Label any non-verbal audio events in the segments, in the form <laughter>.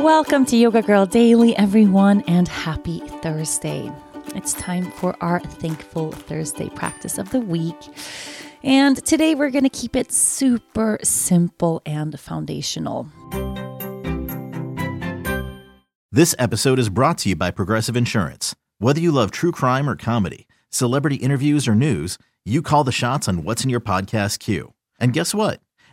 Welcome to Yoga Girl Daily, everyone, and happy Thursday. It's time for our Thankful Thursday practice of the week. And today we're going to keep it super simple and foundational. This episode is brought to you by Progressive Insurance. Whether you love true crime or comedy, celebrity interviews or news, you call the shots on what's in your podcast queue. And guess what?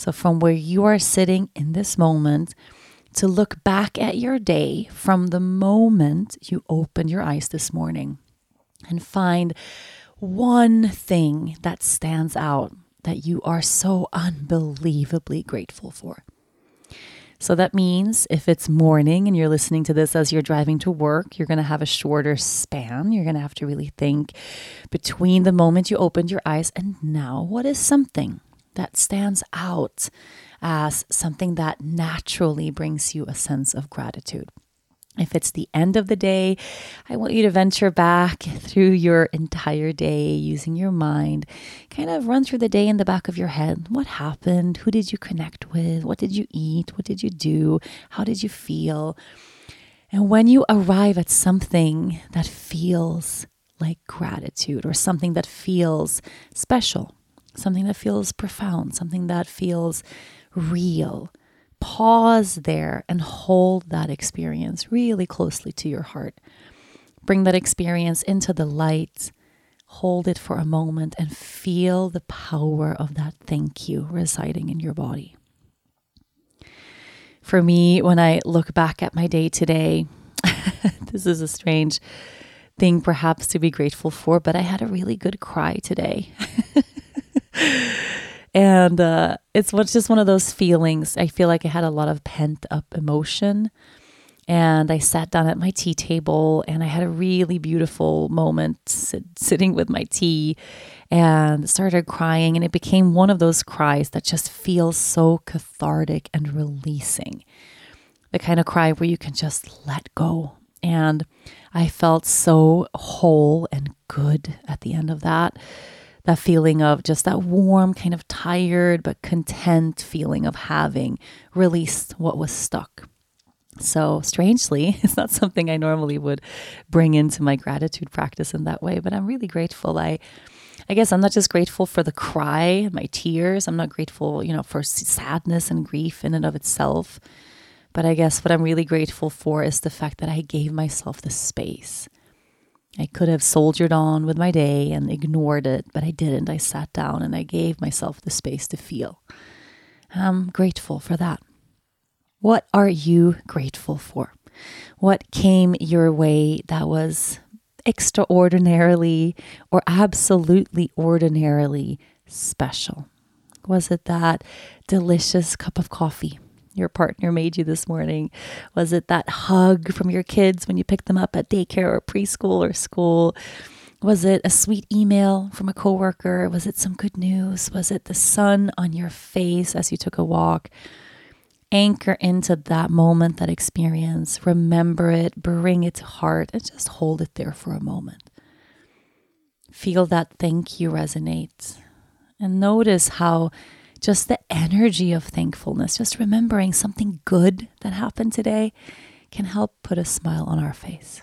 So, from where you are sitting in this moment, to look back at your day from the moment you opened your eyes this morning and find one thing that stands out that you are so unbelievably grateful for. So that means if it's morning and you're listening to this as you're driving to work, you're going to have a shorter span. You're going to have to really think between the moment you opened your eyes and now, what is something that stands out as something that naturally brings you a sense of gratitude. If it's the end of the day, I want you to venture back through your entire day using your mind. Kind of run through the day in the back of your head. What happened? Who did you connect with? What did you eat? What did you do? How did you feel? And when you arrive at something that feels like gratitude or something that feels special, something that feels profound, something that feels real. Pause there and hold that experience really closely to your heart. Bring that experience into the light. Hold it for a moment and feel the power of that thank you residing in your body. For me, when I look back at my day today, <laughs> this is a strange thing perhaps to be grateful for, but I had a really good cry today. <laughs> and uh, it's just one of those feelings. I feel like I had a lot of pent up emotion. And I sat down at my tea table and I had a really beautiful moment sit, sitting with my tea and started crying. And it became one of those cries that just feels so cathartic and releasing. The kind of cry where you can just let go. And I felt so whole and good at the end of that that feeling of just that warm, kind of tired but content feeling of having released what was stuck. So, strangely, <laughs> it's not something I normally would bring into my gratitude practice in that way, but I'm really grateful. I I guess I'm not just grateful for the cry, my tears. I'm not grateful, you know, for sadness and grief in and of itself. But I guess what I'm really grateful for is the fact that I gave myself the space I could have soldiered on with my day and ignored it, but I didn't. I sat down and I gave myself the space to feel. I'm grateful for that. What are you grateful for? What came your way that was extraordinarily or absolutely ordinarily special? Was it that delicious cup of coffee? Your partner made you this morning? Was it that hug from your kids when you picked them up at daycare or preschool or school? Was it a sweet email from a coworker? Was it some good news? Was it the sun on your face as you took a walk? Anchor into that moment, that experience. Remember it, bring it to heart, and just hold it there for a moment. Feel that thank you resonate. And notice how just the energy of thankfulness, just remembering something good that happened today can help put a smile on our face.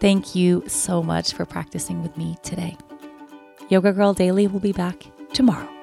Thank you so much for practicing with me today. Yoga Girl Daily will be back tomorrow.